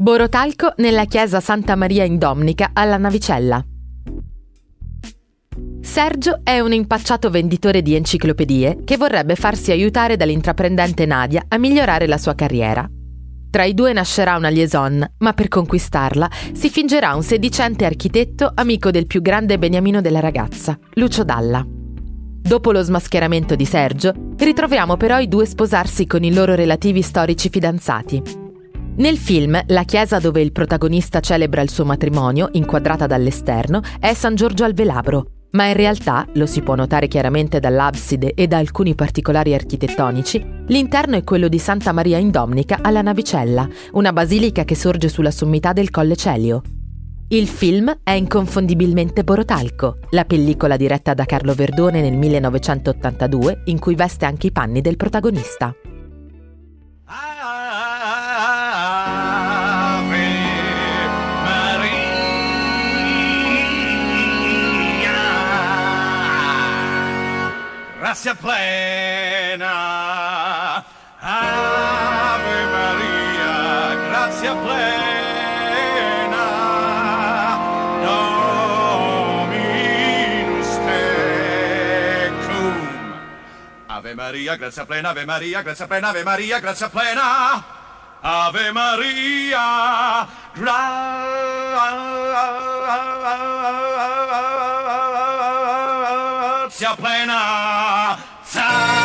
Borotalco nella chiesa Santa Maria in Domnica alla Navicella. Sergio è un impacciato venditore di enciclopedie che vorrebbe farsi aiutare dall'intraprendente Nadia a migliorare la sua carriera. Tra i due nascerà una liaison, ma per conquistarla si fingerà un sedicente architetto amico del più grande beniamino della ragazza, Lucio Dalla. Dopo lo smascheramento di Sergio, ritroviamo però i due sposarsi con i loro relativi storici fidanzati. Nel film, la chiesa dove il protagonista celebra il suo matrimonio, inquadrata dall'esterno, è San Giorgio al Velabro, ma in realtà, lo si può notare chiaramente dall'abside e da alcuni particolari architettonici, l'interno è quello di Santa Maria in Domnica alla Navicella, una basilica che sorge sulla sommità del Colle Celio. Il film è inconfondibilmente Borotalco, la pellicola diretta da Carlo Verdone nel 1982 in cui veste anche i panni del protagonista. Grazia plena. Ave Maria, grazia plena. Dominus tecum. Ave Maria, grazia plena, Ave Maria, grazia plena, Ave Maria, grazia plena. Ave Maria, 全在那。